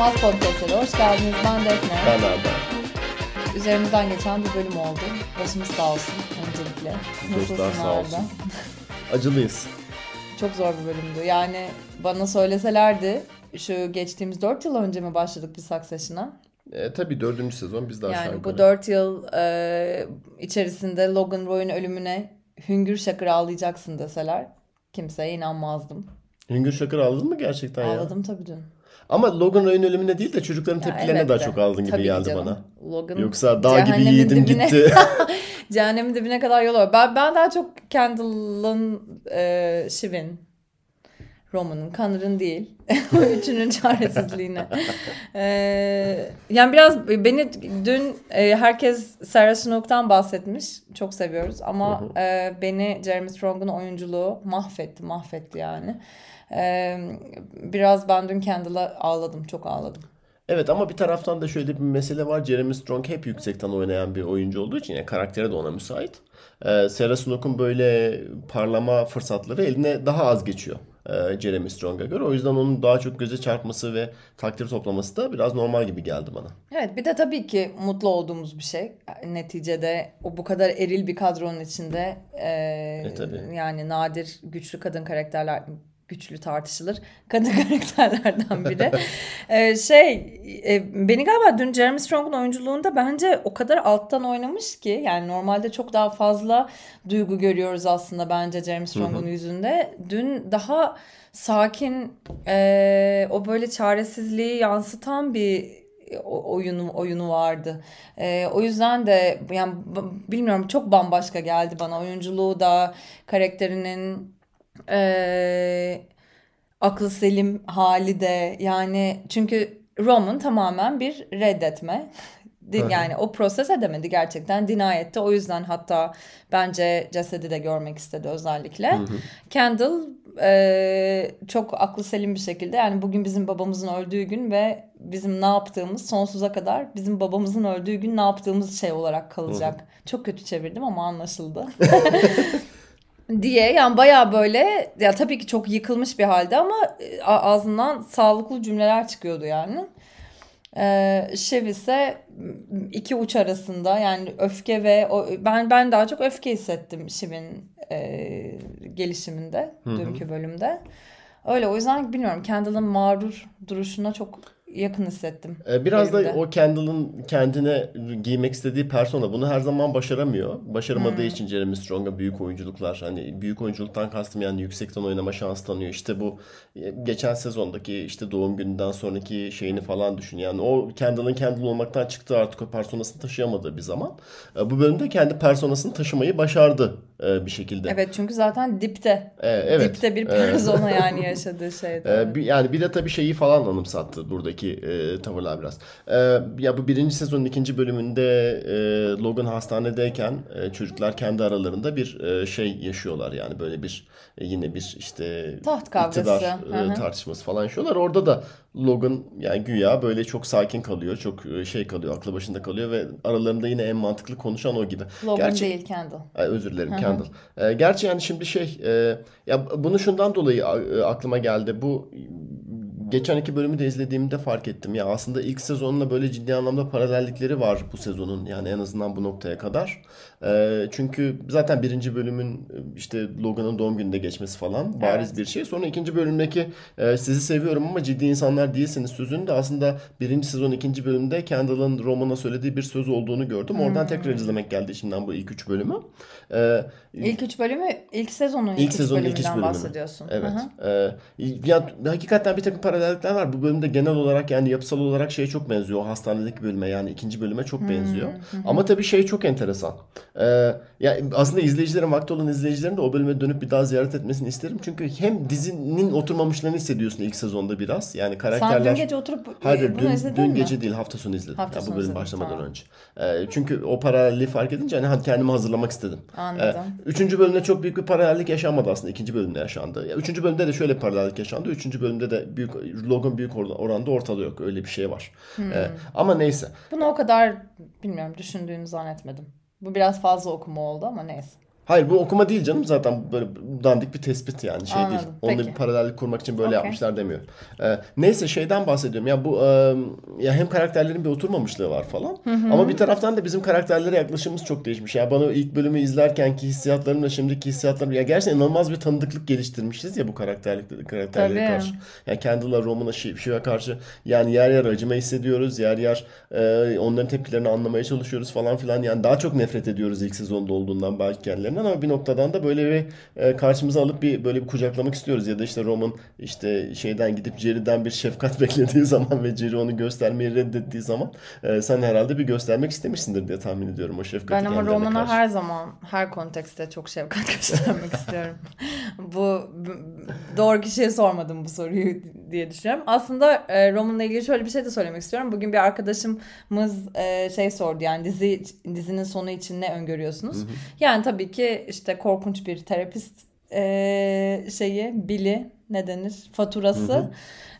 Unutulmaz Podcast'a hoş geldiniz. Ben Defne. Ben Arda. Üzerimizden geçen bir bölüm oldu. Başımız sağ olsun öncelikle. Dostlar sağ olsun. Acılıyız. Çok zor bir bölümdü. Yani bana söyleselerdi şu geçtiğimiz 4 yıl önce mi başladık bir Succession'a? E, tabii dördüncü sezon biz daha Yani bu 4 yıl e, içerisinde Logan Roy'un ölümüne hüngür şakır ağlayacaksın deseler kimseye inanmazdım. Hüngür şakır ağladın mı gerçekten Ağladım ya? Ağladım tabii dün. Ama Logan Roy'un ölümüne değil de çocukların tepkilerine evet daha de. çok ağladın gibi Tabii geldi canım. bana. Logan Yoksa dağ gibi yiğidim dibine- gitti. Cehennemin dibine kadar yol var. Ben, ben daha çok Kendall'ın, e, Shiv'in, Roman'ın, Connor'ın değil. Üçünün çaresizliğine. E, yani biraz beni dün e, herkes Sarah Snook'tan bahsetmiş. Çok seviyoruz. Ama Hı hı. e, beni Jeremy Strong'un oyunculuğu mahvetti. Mahvetti yani. E, biraz ben dün Kendall'a ağladım. Çok ağladım. Evet ama bir taraftan da şöyle bir mesele var. Jeremy Strong hep yüksekten oynayan bir oyuncu olduğu için yani karakteri de ona müsait. Ee, Sarah Snook'un böyle parlama fırsatları eline daha az geçiyor. e, Jeremy Strong'a göre. O yüzden onun daha çok göze çarpması ve takdir toplaması da biraz normal gibi geldi bana. Evet bir de tabii ki mutlu olduğumuz bir şey. Neticede o bu kadar eril bir kadronun içinde e, E, tabii. yani nadir güçlü kadın karakterler güçlü tartışılır. Kadın karakterlerden biri. E, şey e, beni galiba dün Jeremy Strong'un oyunculuğunda bence o kadar alttan oynamış ki yani normalde çok daha fazla duygu görüyoruz aslında bence Jeremy Strong'un yüzünde. Dün daha sakin e, o böyle çaresizliği yansıtan bir o- oyunu oyunu vardı. Ee, o yüzden de yani bilmiyorum çok bambaşka geldi bana oyunculuğu da karakterinin ee, aklı selim hali de yani çünkü Roman tamamen bir reddetme. Hı hı. Yani o proses edemedi gerçekten deny etti. O yüzden hatta bence cesedi de görmek istedi özellikle. Kendall e, çok aklı selim bir şekilde yani bugün bizim babamızın öldüğü gün ve bizim ne yaptığımız sonsuza kadar bizim babamızın öldüğü gün ne yaptığımız şey olarak kalacak. Çok kötü çevirdim ama anlaşıldı. diye yani baya böyle ya tabii ki çok yıkılmış bir halde ama e, ağzından sağlıklı cümleler çıkıyordu yani. Ee, Şev ise iki uç arasında yani öfke ve o, ben ben daha çok öfke hissettim Şiv'in e, gelişiminde dünkü bölümde. Öyle o yüzden bilmiyorum Kendall'ın mağrur duruşuna çok yakın hissettim. Ee, Biraz bölümde. da o Kendall'ın kendine giymek istediği persona bunu her zaman başaramıyor. Başaramadığı için Jeremy Strong'a büyük oyunculuklar hani büyük oyunculuktan kastım yani yüksekten oynama şansı tanıyor. İşte bu e, geçen sezondaki işte doğum gününden sonraki şeyini falan düşün. Yani o Kendall'ın Kendall olmaktan çıktı artık o personasını taşıyamadığı bir zaman. E, Bu bölümde kendi personasını taşımayı başardı e, bir şekilde. Evet çünkü zaten dipte. E, evet. Dipte bir E, persona yani yaşadığı şeyde. Ee, bir- yani bir de tabii şeyi falan anımsattı buradaki e, tavırlar biraz. Ee, ya bu birinci sezonun ikinci bölümünde e, Logan hastanedeyken e, çocuklar kendi aralarında bir e, şey yaşıyorlar yani böyle bir e, yine bir işte Taht kavgası. iktidar e, tartışması falan yaşıyorlar. Orada da Logan yani güya böyle çok sakin kalıyor, çok e, şey kalıyor, aklı başında kalıyor ve aralarında yine en mantıklı konuşan o gibi. Logan Gerçi- değil Kendall. Ay, özür dilerim Kendall. Ee, gerçi yani şimdi şey e, ya bunu şundan dolayı e, aklıma geldi. Bu geçen iki bölümü de izlediğimde fark ettim. Ya aslında ilk sezonla böyle ciddi anlamda paralellikleri var bu sezonun. Yani en azından bu noktaya kadar. Çünkü zaten birinci bölümün e, işte Logan'ın doğum gününde geçmesi falan bariz Evet. bir şey. Sonra ikinci bölümdeki e, sizi seviyorum ama ciddi insanlar değilsiniz sözünün de aslında birinci sezon ikinci bölümde Kendall'ın Roman'a söylediği bir söz olduğunu gördüm. Oradan tekrar izlemek geldi içimden bu ilk üç bölümü. Ee, İlk üç bölümü, ilk sezonun ilk, İlk sezonun ilk bölümünden üç bölümü. bahsediyorsun. Evet. Hı hı. Ee, ya hakikaten bir takım paralellikler var. Bu bölümde genel olarak yani yapısal olarak şeye çok benziyor. O hastanedeki bölüme yani ikinci bölüme çok benziyor. Ama tabii şey çok enteresan. Ee, ya aslında izleyicilerin vakti olan izleyicilerin de o bölüme dönüp bir daha ziyaret etmesini isterim. Çünkü hem dizinin oturmamışlığını hissediyorsun ilk sezonda biraz. Yani Sen karakterler dün gece oturup Hayır bunu dün, izledin dün mi? gece değil hafta sonu izledim. Hafta Yani sonu bu bölüm başlamadan tamam. önce. Ee, çünkü o paralelliği fark edince hani kendimi hazırlamak istedim. Anladım. Ee, üçüncü bölümde çok büyük bir paralellik yaşanmadı aslında. ikinci bölümde yaşandı. Ya, üçüncü bölümde de şöyle bir paralellik yaşandı. Üçüncü bölümde de büyük Logan büyük or- oranda ortada yok. Öyle bir şey var. Hmm. Ee, ama neyse. Bunu o kadar bilmiyorum düşündüğünü zannetmedim. Bu biraz fazla okuma oldu ama neyse. Hayır bu okuma değil canım zaten böyle dandik bir tespit yani şey Anladım, değil. Onunla peki. bir paralellik kurmak için böyle Okey. yapmışlar demiyorum. Ee, neyse şeyden bahsediyorum ya bu e, ya hem karakterlerin bir oturmamışlığı var falan ama bir taraftan da bizim karakterlere yaklaşımımız çok değişmiş. Ya bana ilk bölümü izlerkenki hissiyatlarımla şimdiki hissiyatlarım ya gerçekten inanılmaz bir tanıdıklık geliştirmişiz ya bu karakterlik karakterlere Tabii. karşı. Yani Candle'a, Roman'a, Shiv'a karşı yani yer yer acıma hissediyoruz. Yer yer e, onların tepkilerini anlamaya çalışıyoruz falan filan. Yani daha çok nefret ediyoruz ilk sezonda olduğundan belki kendilerinden ama bir noktadan da böyle bir e, karşımıza alıp bir böyle bir kucaklamak istiyoruz. Ya da işte Roman işte şeyden gidip Jerry'den bir şefkat beklediği zaman ve Jerry onu göstermeyi reddettiği zaman e, sen herhalde bir göstermek istemişsindir diye tahmin ediyorum o şefkati Ben ama Roman'a her zaman her kontekste çok şefkat göstermek istiyorum. bu doğru kişiye sormadım bu soruyu diye düşünüyorum. Aslında e, Roman'la ilgili şöyle bir şey de söylemek istiyorum. Bugün bir arkadaşımız e, şey sordu yani dizi dizinin sonu için ne öngörüyorsunuz? Yani tabii ki işte korkunç bir terapist e, şeyi bili ne denir faturası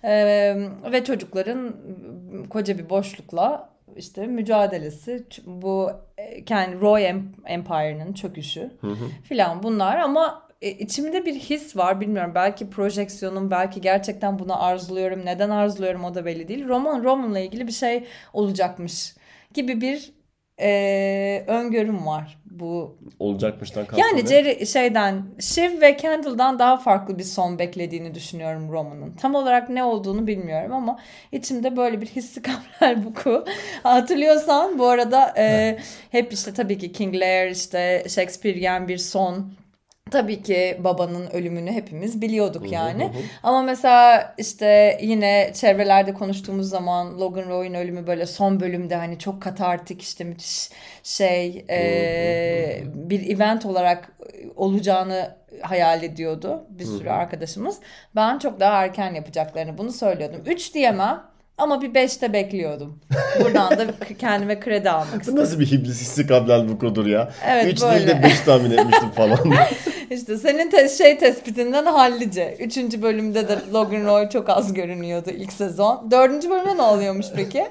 E, ve çocukların koca bir boşlukla işte mücadelesi bu e, kendi Roy Em- Empire'ın çöküşü filan bunlar ama e, içimde bir his var bilmiyorum belki projeksiyonum belki gerçekten bunu arzuluyorum neden arzuluyorum o da belli değil. Roman Roman'la ilgili bir şey olacakmış gibi bir e, öngörüm var bu Olacakmıştan kastım yani? Jerry şeyden Shiv ve Candle'dan daha farklı bir son beklediğini düşünüyorum Roman'ın. Tam olarak ne olduğunu bilmiyorum ama içimde böyle bir hissi Gabriel Buku. Hatırlıyorsan bu arada e, hep işte tabii ki King Lear işte Shakespearean bir son Tabii ki babanın ölümünü hepimiz biliyorduk yani. Ama mesela işte yine çevrelerde konuştuğumuz zaman Logan Roy'un ölümü böyle son bölümde hani çok katartik işte müthiş şey e, bir event olarak olacağını hayal ediyordu bir sürü arkadaşımız. Ben çok daha erken yapacaklarını bunu söylüyordum. 3 diyemem ama bir 5'te bekliyordum. Buradan da kendime kredi almak Bu istedim. nasıl bir iblis hissi kablel bu kodur ya? Evet, 3 böyle. değil de 5 tahmin etmiştim falan. İşte senin te- şey tespitinden hallice. Üçüncü bölümde de Logan Roy çok az görünüyordu ilk sezon. Dördüncü bölümde ne oluyormuş peki?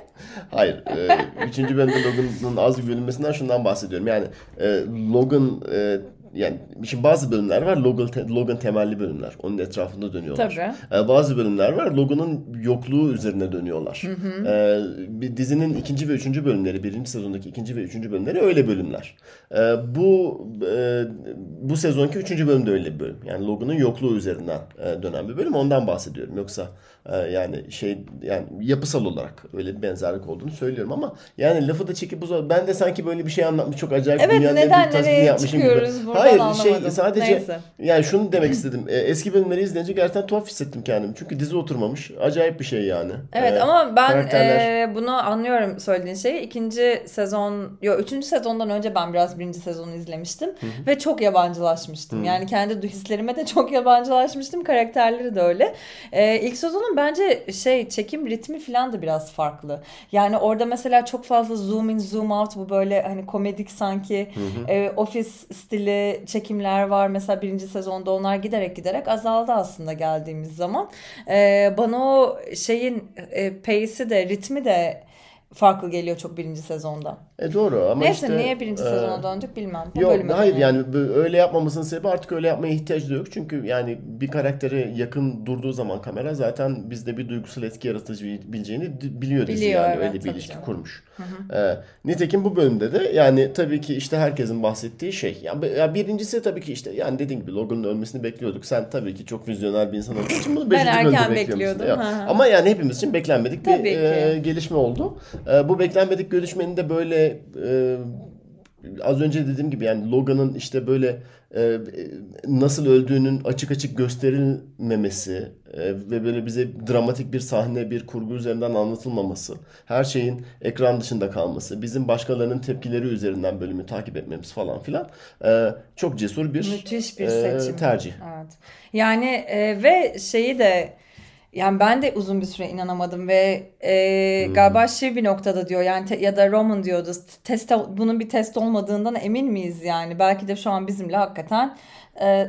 Hayır. E, üçüncü bölümde Logan'ın az görünmesinden şundan bahsediyorum. Yani e, Logan e, yani şimdi bazı bölümler var Logan, te- Logan temelli bölümler. Onun etrafında dönüyorlar. Tabii. E, bazı bölümler var Logan'ın yokluğu üzerine dönüyorlar. E, bir dizinin ikinci ve üçüncü bölümleri, birinci sezondaki ikinci ve üçüncü bölümleri öyle bölümler. E, bu e, bu sezonki üçüncü bölüm de öyle bir bölüm. Yani Logan'ın yokluğu üzerinden e, dönen bir bölüm. Ondan bahsediyorum. Yoksa yani şey yani yapısal olarak öyle bir benzerlik olduğunu söylüyorum ama yani lafı da çekip uza ben de sanki böyle bir şey anlatmış çok acayip Evet, dünyanın en neden büyük tasvini nereye yapmışım gibi. Hayır anlamadım. şey sadece Neyse. yani şunu demek istedim. E, eski bölümleri izleyince gerçekten tuhaf hissettim kendimi. Çünkü dizi oturmamış. Acayip bir şey yani. Evet E, ama ben karakterler- e, bunu anlıyorum söylediğin şeyi. İkinci sezon, yok üçüncü sezondan önce ben biraz birinci sezonu izlemiştim. Ve çok yabancılaşmıştım. Yani kendi hislerime de çok yabancılaşmıştım. Karakterleri de öyle. E, ilk sezonun bence şey çekim ritmi falan da biraz farklı. Yani orada mesela çok fazla zoom in zoom out bu böyle hani komedik sanki e, ofis stili çekimler var. Mesela birinci sezonda onlar giderek giderek azaldı aslında geldiğimiz zaman. E, bana o şeyin e, pace'i de ritmi de farklı geliyor çok birinci sezonda. E doğru ama Neyse işte, niye birinci e, sezona döndük bilmem. Bu Yok bölüme hayır yani bu- öyle yapmamızın sebebi artık öyle yapmaya ihtiyaç da yok. Çünkü yani bir karaktere yakın durduğu zaman kamera zaten bizde bir duygusal etki yaratabileceğini d- biliyor dizi Biliyor, yani evet, öyle bir ilişki canım. kurmuş. Ee, nitekim bu bölümde de yani tabii ki işte herkesin bahsettiği şey. Ya, bi- ya birincisi tabii ki işte yani dediğim gibi Logan'ın ölmesini bekliyorduk. Sen tabii ki çok vizyoner bir insan olduğun için bunu Ben 5. bölümde bekliyordum, Ya. Ama yani hepimiz için beklenmedik bir Tabii ki. e, gelişme oldu. E, bu beklenmedik gelişmenin de böyle e, az önce dediğim gibi yani Logan'ın işte böyle e, nasıl öldüğünün açık açık gösterilmemesi e, ve böyle bize dramatik bir sahne, bir kurgu üzerinden anlatılmaması, her şeyin ekran dışında kalması, bizim başkalarının tepkileri üzerinden bölümü takip etmemiz falan filan e, çok cesur bir Müthiş bir e, seçim. tercih. Evet. Yani e, ve şeyi de yani ben de uzun bir süre inanamadım ve e, hmm. galiba şey bir noktada diyor yani te, ya da Roman diyordu test bunun bir test olmadığından emin miyiz yani belki de şu an bizimle hakikaten e,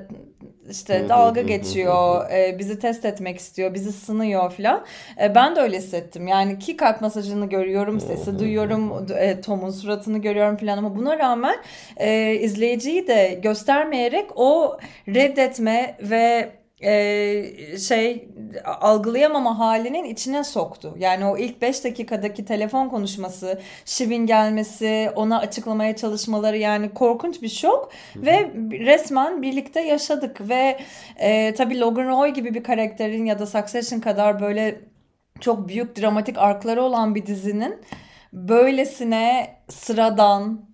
işte dalga geçiyor, e, bizi test etmek istiyor, bizi sınıyor filan. E, ben de öyle hissettim. Yani ki kalp masajını görüyorum, sesi duyuyorum, e, Tom'un suratını görüyorum filan ama buna rağmen e, izleyiciyi de göstermeyerek o reddetme ve e, şey algılayamama halinin içine soktu. Yani o ilk 5 dakikadaki telefon konuşması, Shiv'in gelmesi, ona açıklamaya çalışmaları yani korkunç bir şok Hı-hı. ve resmen birlikte yaşadık ve e, tabii Logan Roy gibi bir karakterin ya da Succession kadar böyle çok büyük dramatik arkları olan bir dizinin böylesine sıradan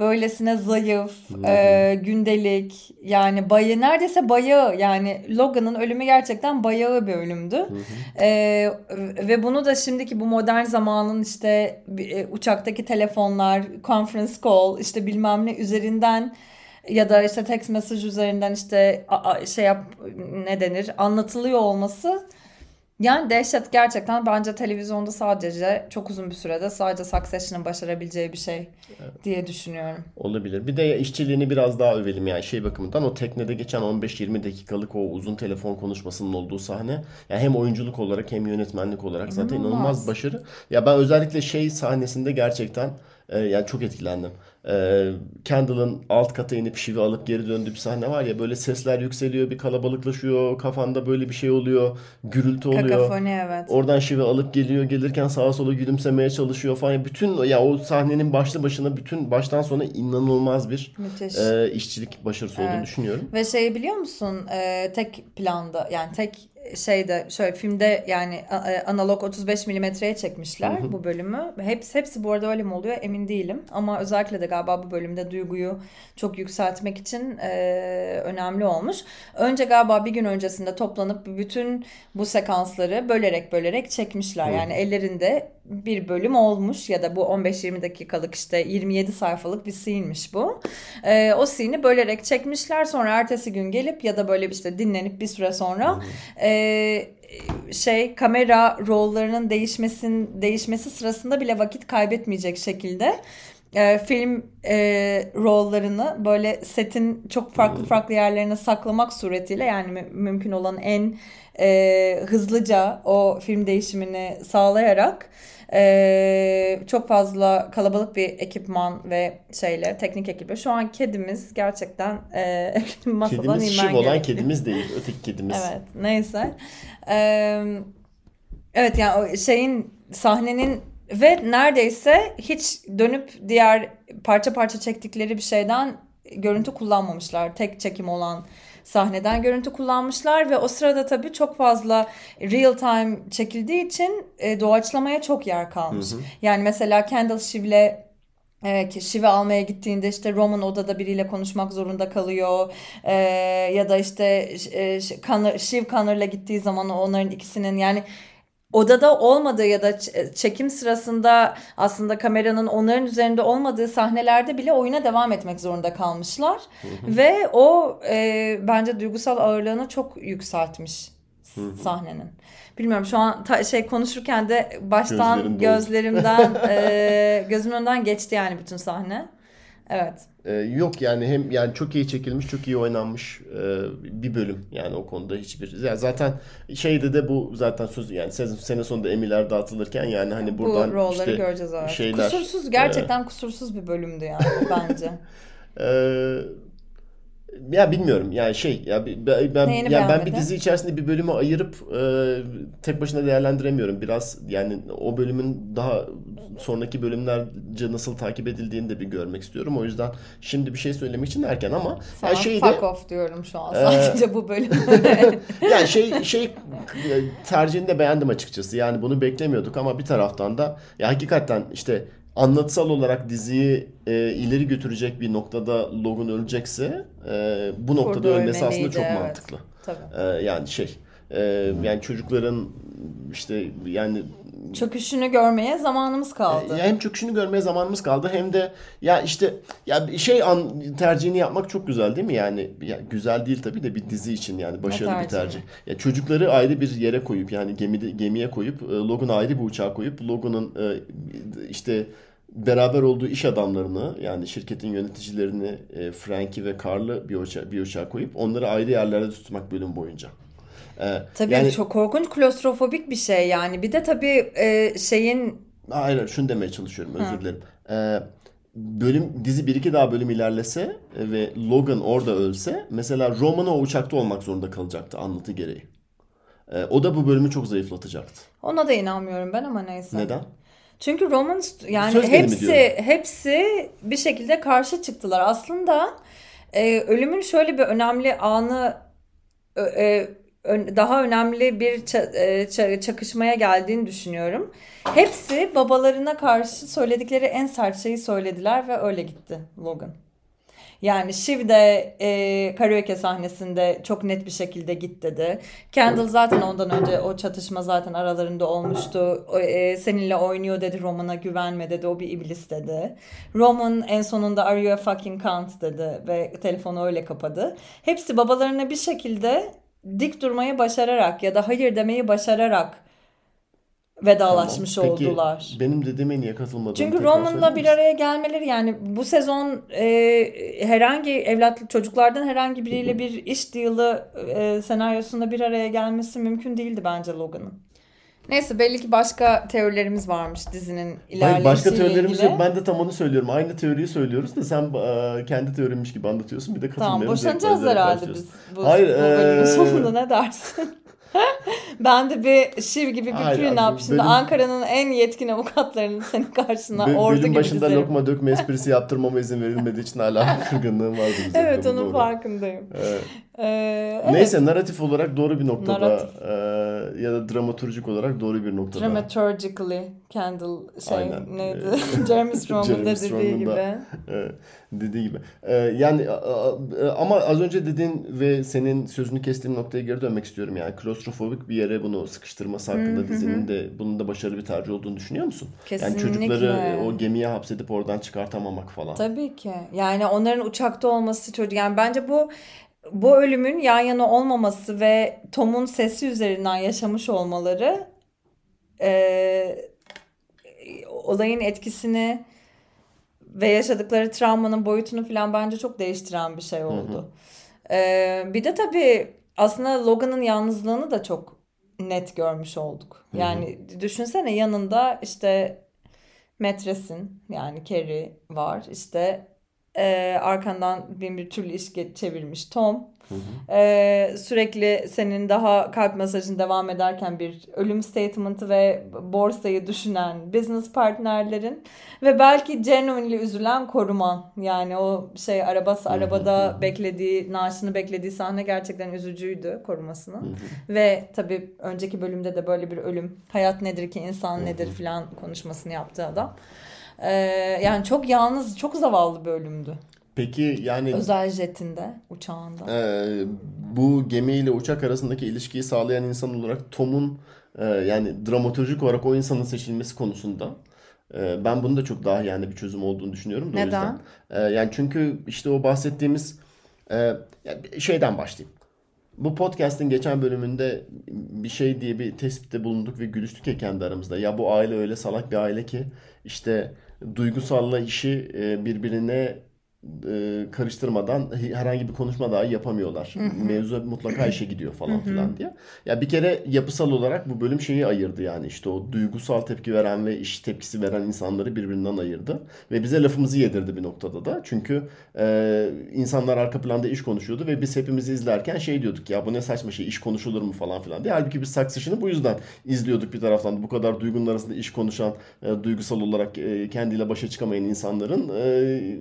böylesine zayıf, e, gündelik yani bayı neredeyse bayağı yani Logan'ın ölümü gerçekten bayağı bir ölümdü. E, ve bunu da şimdiki bu modern zamanın işte e, uçaktaki telefonlar, conference call işte bilmem ne üzerinden ya da işte text mesaj üzerinden işte şey yap ne denir anlatılıyor olması yani dehşet gerçekten bence televizyonda sadece çok uzun bir sürede sadece Succession'ın başarabileceği bir şey evet. diye düşünüyorum. Olabilir. Bir de işçiliğini biraz daha övelim yani şey bakımından o teknede geçen 15-20 dakikalık o uzun telefon konuşmasının olduğu sahne yani hem oyunculuk olarak hem yönetmenlik olarak zaten inanılmaz, inanılmaz başarı. Ya ben özellikle şey sahnesinde gerçekten e, yani çok etkilendim e, Kendall'ın alt kata inip şivi alıp geri döndüğü bir sahne var ya böyle sesler yükseliyor bir kalabalıklaşıyor kafanda böyle bir şey oluyor gürültü oluyor. Kakafoni evet. Oradan şivi alıp geliyor gelirken sağa sola gülümsemeye çalışıyor falan. Bütün ya o sahnenin başlı başına bütün baştan sona inanılmaz bir e, işçilik başarısı evet. olduğunu düşünüyorum. Ve şeyi biliyor musun e, tek planda yani tek şeyde şöyle filmde yani e, analog 35 milimetreye çekmişler hı hı. bu bölümü. Hepsi hepsi bu arada öyle mi oluyor emin değilim. Ama özellikle de galiba bu bölümde duyguyu çok yükseltmek için e, önemli olmuş. Önce galiba bir gün öncesinde toplanıp bütün bu sekansları bölerek bölerek çekmişler. Hı. Yani ellerinde bir bölüm olmuş ya da bu 15-20 dakikalık işte 27 sayfalık bir scene'miş bu. E, o scene'i bölerek çekmişler sonra ertesi gün gelip ya da böyle işte dinlenip bir süre sonra e, şey kamera rollerinin değişmesin değişmesi sırasında bile vakit kaybetmeyecek şekilde e, film e, rollerini böyle setin çok farklı farklı yerlerine saklamak suretiyle yani mü- mümkün olan en e, hızlıca o film değişimini sağlayarak ee, çok fazla kalabalık bir ekipman ve şeyler, teknik ekibi. Şu an kedimiz gerçekten e, masadan kedimiz inmen olan gerekli. kedimiz değil, öteki kedimiz. evet, neyse. Ee, evet yani o şeyin sahnenin ve neredeyse hiç dönüp diğer parça parça çektikleri bir şeyden görüntü kullanmamışlar. Tek çekim olan sahneden görüntü kullanmışlar ve o sırada tabii çok fazla real time çekildiği için e, doğaçlamaya çok yer kalmış. Hı hı. Yani mesela Kendall Shiv'le e, şive almaya gittiğinde işte Roman odada biriyle konuşmak zorunda kalıyor e, ya da işte e, Connor, Shiv Connor'la gittiği zaman onların ikisinin yani odada olmadığı ya da çekim sırasında aslında kameranın onların üzerinde olmadığı sahnelerde bile oyuna devam etmek zorunda kalmışlar. Ve o e, bence duygusal ağırlığını çok yükseltmiş sahnenin. Bilmiyorum şu an ta, şey konuşurken de baştan gözlerimden e, gözümün önünden geçti yani bütün sahne. Evet. Ee, yok yani hem yani çok iyi çekilmiş, çok iyi oynanmış e, bir bölüm yani o konuda hiçbir. Yani zaten şeyde de bu zaten söz yani sezon sene sonunda Emiler dağıtılırken yani hani buradan bu rolleri işte göreceğiz evet. Şeyler, kusursuz gerçekten e, kusursuz bir bölümdü yani bence. Eee ya bilmiyorum yani şey ya ben ben, yani ben bir dizi içerisinde bir bölümü ayırıp e, tek başına değerlendiremiyorum. Biraz yani o bölümün daha sonraki bölümlerce nasıl takip edildiğini de bir görmek istiyorum. O yüzden şimdi bir şey söylemek için erken ama Sana yani şeyde, fuck off diyorum şu an sadece e, bu bölüm. yani şey şey tercihini de beğendim açıkçası. Yani bunu beklemiyorduk ama bir taraftan da ya hakikaten işte anlatısal olarak diziyi e, ileri götürecek bir noktada Logan ölecekse e, bu noktada Kurdu ölmesi aslında çok evet. mantıklı. Tabii. E, yani şey e, yani çocukların işte yani çöküşünü görmeye zamanımız kaldı. Ya hem çöküşünü görmeye zamanımız kaldı hem de ya işte ya şey an tercihini yapmak çok güzel değil mi? Yani ya güzel değil tabii de bir dizi için yani başarılı bir tercih. Ya çocukları ayrı bir yere koyup yani gemide gemiye koyup Logan'ı ayrı bir uçağa koyup Logan'ın işte beraber olduğu iş adamlarını yani şirketin yöneticilerini e, Frankie ve Carl'ı bir uçağa, bir uçağa koyup onları ayrı yerlerde tutmak bölüm boyunca. Ee, tabii yani, çok korkunç klostrofobik bir şey yani. Bir de tabii e, şeyin... Hayır şunu demeye çalışıyorum özür ha. dilerim. Ee, bölüm dizi bir iki daha bölüm ilerlese ve Logan orada ölse mesela Roman o uçakta olmak zorunda kalacaktı anlatı gereği. Ee, o da bu bölümü çok zayıflatacaktı. Ona da inanmıyorum ben ama neyse. Neden? Çünkü Roman yani Söz hepsi hepsi bir şekilde karşı çıktılar. Aslında e, ölümün şöyle bir önemli anı e, daha önemli bir e, çakışmaya geldiğini düşünüyorum. Hepsi babalarına karşı söyledikleri en sert şeyi söylediler ve öyle gitti Logan. Yani Shiv de e, karaoke sahnesinde çok net bir şekilde git dedi. Kendall zaten ondan önce o çatışma zaten aralarında olmuştu. E, seninle oynuyor dedi. Roman'a güvenme dedi. O bir iblis dedi. Roman en sonunda are you a fucking cunt dedi ve telefonu öyle kapadı. Hepsi babalarına bir şekilde dik durmayı başararak ya da hayır demeyi başararak vedalaşmış tamam. Peki, oldular. benim dediğime niye katılmadın? Çünkü Roman'la bir araya gelmeleri yani bu sezon e, herhangi evlatlı çocuklardan herhangi biriyle bir iş deal'ı e, senaryosunda bir araya gelmesi mümkün değildi bence Logan'ın. Neyse belli ki başka teorilerimiz varmış dizinin ilerleyişiyle Hayır, başka teorilerimiz yok. Ben de tam onu söylüyorum. Aynı teoriyi söylüyoruz da sen e, kendi teorinmiş gibi anlatıyorsun. Bir de katılmıyorum. Tamam boşanacağız herhalde biz bu, Hayır, bu bölümün e... sonunda ne dersin? ben de bir şiv gibi bir pürün yap. Şimdi bölüm... Ankara'nın en yetkin avukatlarının senin karşısına Bö- ordu gibi başında dizerim. lokma dökme esprisi yaptırmama izin verilmediği için hala kırgınlığım vardı. Evet onun doğru. farkındayım. Evet. Ee, Neyse evet. narratif olarak doğru bir noktada e, ya da dramaturjik olarak doğru bir noktada. Dramaturgically Kendall şey Aynen. neydi? Jeremy Strong'un da dediği gibi. E, dediği gibi. E, yani ama az önce dediğin ve senin sözünü kestiğin noktaya geri dönmek istiyorum. Yani klostrofobik bir yere bunu sıkıştırması hakkında dizinin de bunun da başarılı bir tercih olduğunu düşünüyor musun? Kesinlikle. Yani çocukları o gemiye hapsedip oradan çıkartamamak falan. Tabii ki. Yani onların uçakta olması çocuk. Yani bence bu bu ölümün yan yana olmaması ve Tom'un sesi üzerinden yaşamış olmaları e, olayın etkisini ve yaşadıkları travmanın boyutunu falan bence çok değiştiren bir şey oldu. Hı hı. E, bir de tabii aslında Logan'ın yalnızlığını da çok net görmüş olduk. Yani hı hı. düşünsene yanında işte metresin yani Carrie var işte e, arkandan bin bir türlü iş çevirmiş Tom. Hı hı. E, sürekli senin daha kalp masajın devam ederken bir ölüm statement'ı ve borsayı düşünen business partnerlerin ve belki genuinely üzülen koruman. Yani o şey arabası arabada hı. beklediği, naaşını beklediği sahne gerçekten üzücüydü korumasını. Ve tabii önceki bölümde de böyle bir ölüm, hayat nedir ki insan nedir filan konuşmasını yaptı adam. Ee, yani çok yalnız, çok zavallı bir ölümdü. Peki yani... Özel jetinde, uçağında. E, bu gemiyle uçak arasındaki ilişkiyi sağlayan insan olarak Tom'un e, yani dramaturjik olarak o insanın seçilmesi konusunda e, ben bunu da çok daha yani bir çözüm olduğunu düşünüyorum. Da Neden? E, yani çünkü işte o bahsettiğimiz e, yani şeyden başlayayım. Bu podcast'in geçen bölümünde bir şey diye bir tespitte bulunduk ve gülüştük ya kendi aramızda. Ya bu aile öyle salak bir aile ki işte duygusalla işi e, birbirine e, karıştırmadan herhangi bir konuşma daha yapamıyorlar. Mevzu mutlaka işe gidiyor falan filan diye. Ya bir kere yapısal olarak bu bölüm şeyi ayırdı yani işte o duygusal tepki veren ve iş tepkisi veren insanları birbirinden ayırdı. Ve bize lafımızı yedirdi bir noktada da. Çünkü e, insanlar arka planda iş konuşuyordu ve biz hepimizi izlerken şey diyorduk ya bu ne saçma şey iş konuşulur mu falan filan diye. Halbuki biz Succession'ı bu yüzden izliyorduk bir taraftan. Bu kadar duygunun arasında iş konuşan, e, duygusal olarak e, kendiyle başa çıkamayan insanların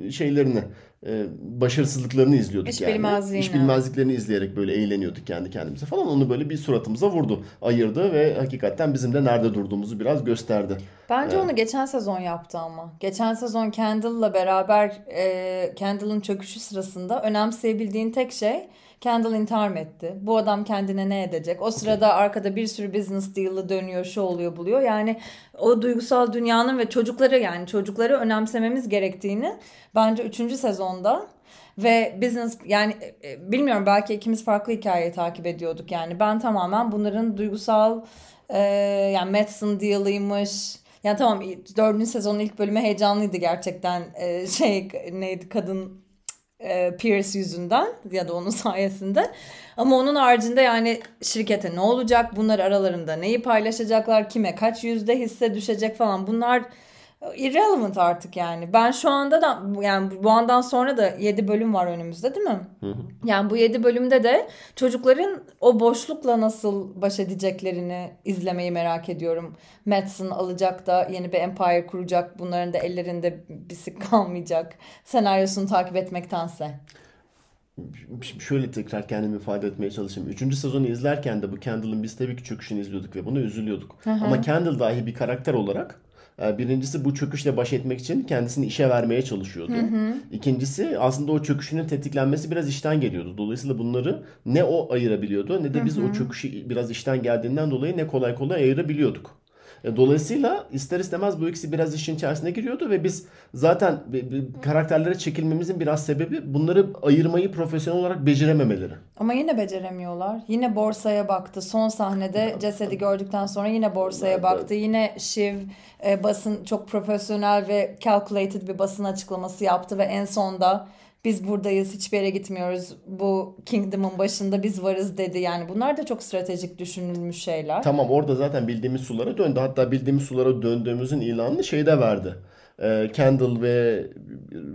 e, şeylerini e, başarısızlıklarını izliyorduk İş yani. bilmezliğini. İş bilmezliklerini izleyerek böyle eğleniyorduk kendi kendimize falan. Onu böyle bir suratımıza vurdu. Ayırdı ve hakikaten bizim de nerede durduğumuzu biraz gösterdi. Bence onu geçen sezon yaptı ama. Geçen sezon Kendall'la beraber e, Kendall'ın çöküşü sırasında önemseyebildiğin tek şey Kendall intihar etti? Bu adam kendine ne edecek? O sırada arkada bir sürü business deal'ı dönüyor, şu oluyor, buluyor. Yani o duygusal dünyanın ve çocukları yani çocukları önemsememiz gerektiğini bence 3. sezonda ve business yani e, e, bilmiyorum belki ikimiz farklı hikayeyi takip ediyorduk yani. Ben tamamen bunların duygusal e, yani Madison deal'ıymış. Yani tamam dördüncü sezonun ilk bölümü heyecanlıydı gerçekten. E, şey neydi kadın e, Pierce yüzünden ya da onun sayesinde. Ama onun haricinde yani şirkete ne olacak? Bunlar aralarında neyi paylaşacaklar? Kime kaç yüzde hisse düşecek falan. Bunlar irrelevant artık yani. Ben şu anda da yani bu andan sonra da 7 bölüm var önümüzde değil mi? Hı hı. Yani bu 7 bölümde de çocukların o boşlukla nasıl baş edeceklerini izlemeyi merak ediyorum. Madsen alacak da yeni bir empire kuracak. Bunların da ellerinde bisik kalmayacak. Senaryosunu takip etmektense şöyle tekrar kendimi ifade etmeye çalışayım. Üçüncü sezonu izlerken de bu Kendall'ın biz tabii ki çöküşünü izliyorduk ve bunu üzülüyorduk. Hı hı. Ama Kendall dahi bir karakter olarak birincisi bu çöküşle baş etmek için kendisini işe vermeye çalışıyordu. Hı hı. İkincisi aslında o çöküşünün tetiklenmesi biraz işten geliyordu. Dolayısıyla bunları ne o ayırabiliyordu ne de biz hı hı. o çöküşü biraz işten geldiğinden dolayı ne kolay kolay ayırabiliyorduk. E, dolayısıyla ister istemez bu ikisi biraz işin içerisine giriyordu ve biz zaten karakterlere çekilmemizin biraz sebebi bunları ayırmayı profesyonel olarak becerememeleri. Ama yine beceremiyorlar. Yine borsaya baktı. Son sahnede cesedi gördükten sonra yine borsaya baktı. Yine Shiv e, basın çok profesyonel ve calculated bir basın açıklaması yaptı ve en sonda biz buradayız hiçbir yere gitmiyoruz. Bu Kingdom'ın başında biz varız dedi. Yani bunlar da çok stratejik düşünülmüş şeyler. Tamam orada zaten bildiğimiz sulara döndü. Hatta bildiğimiz sulara döndüğümüzün ilanını şeyde verdi e, Kendall ve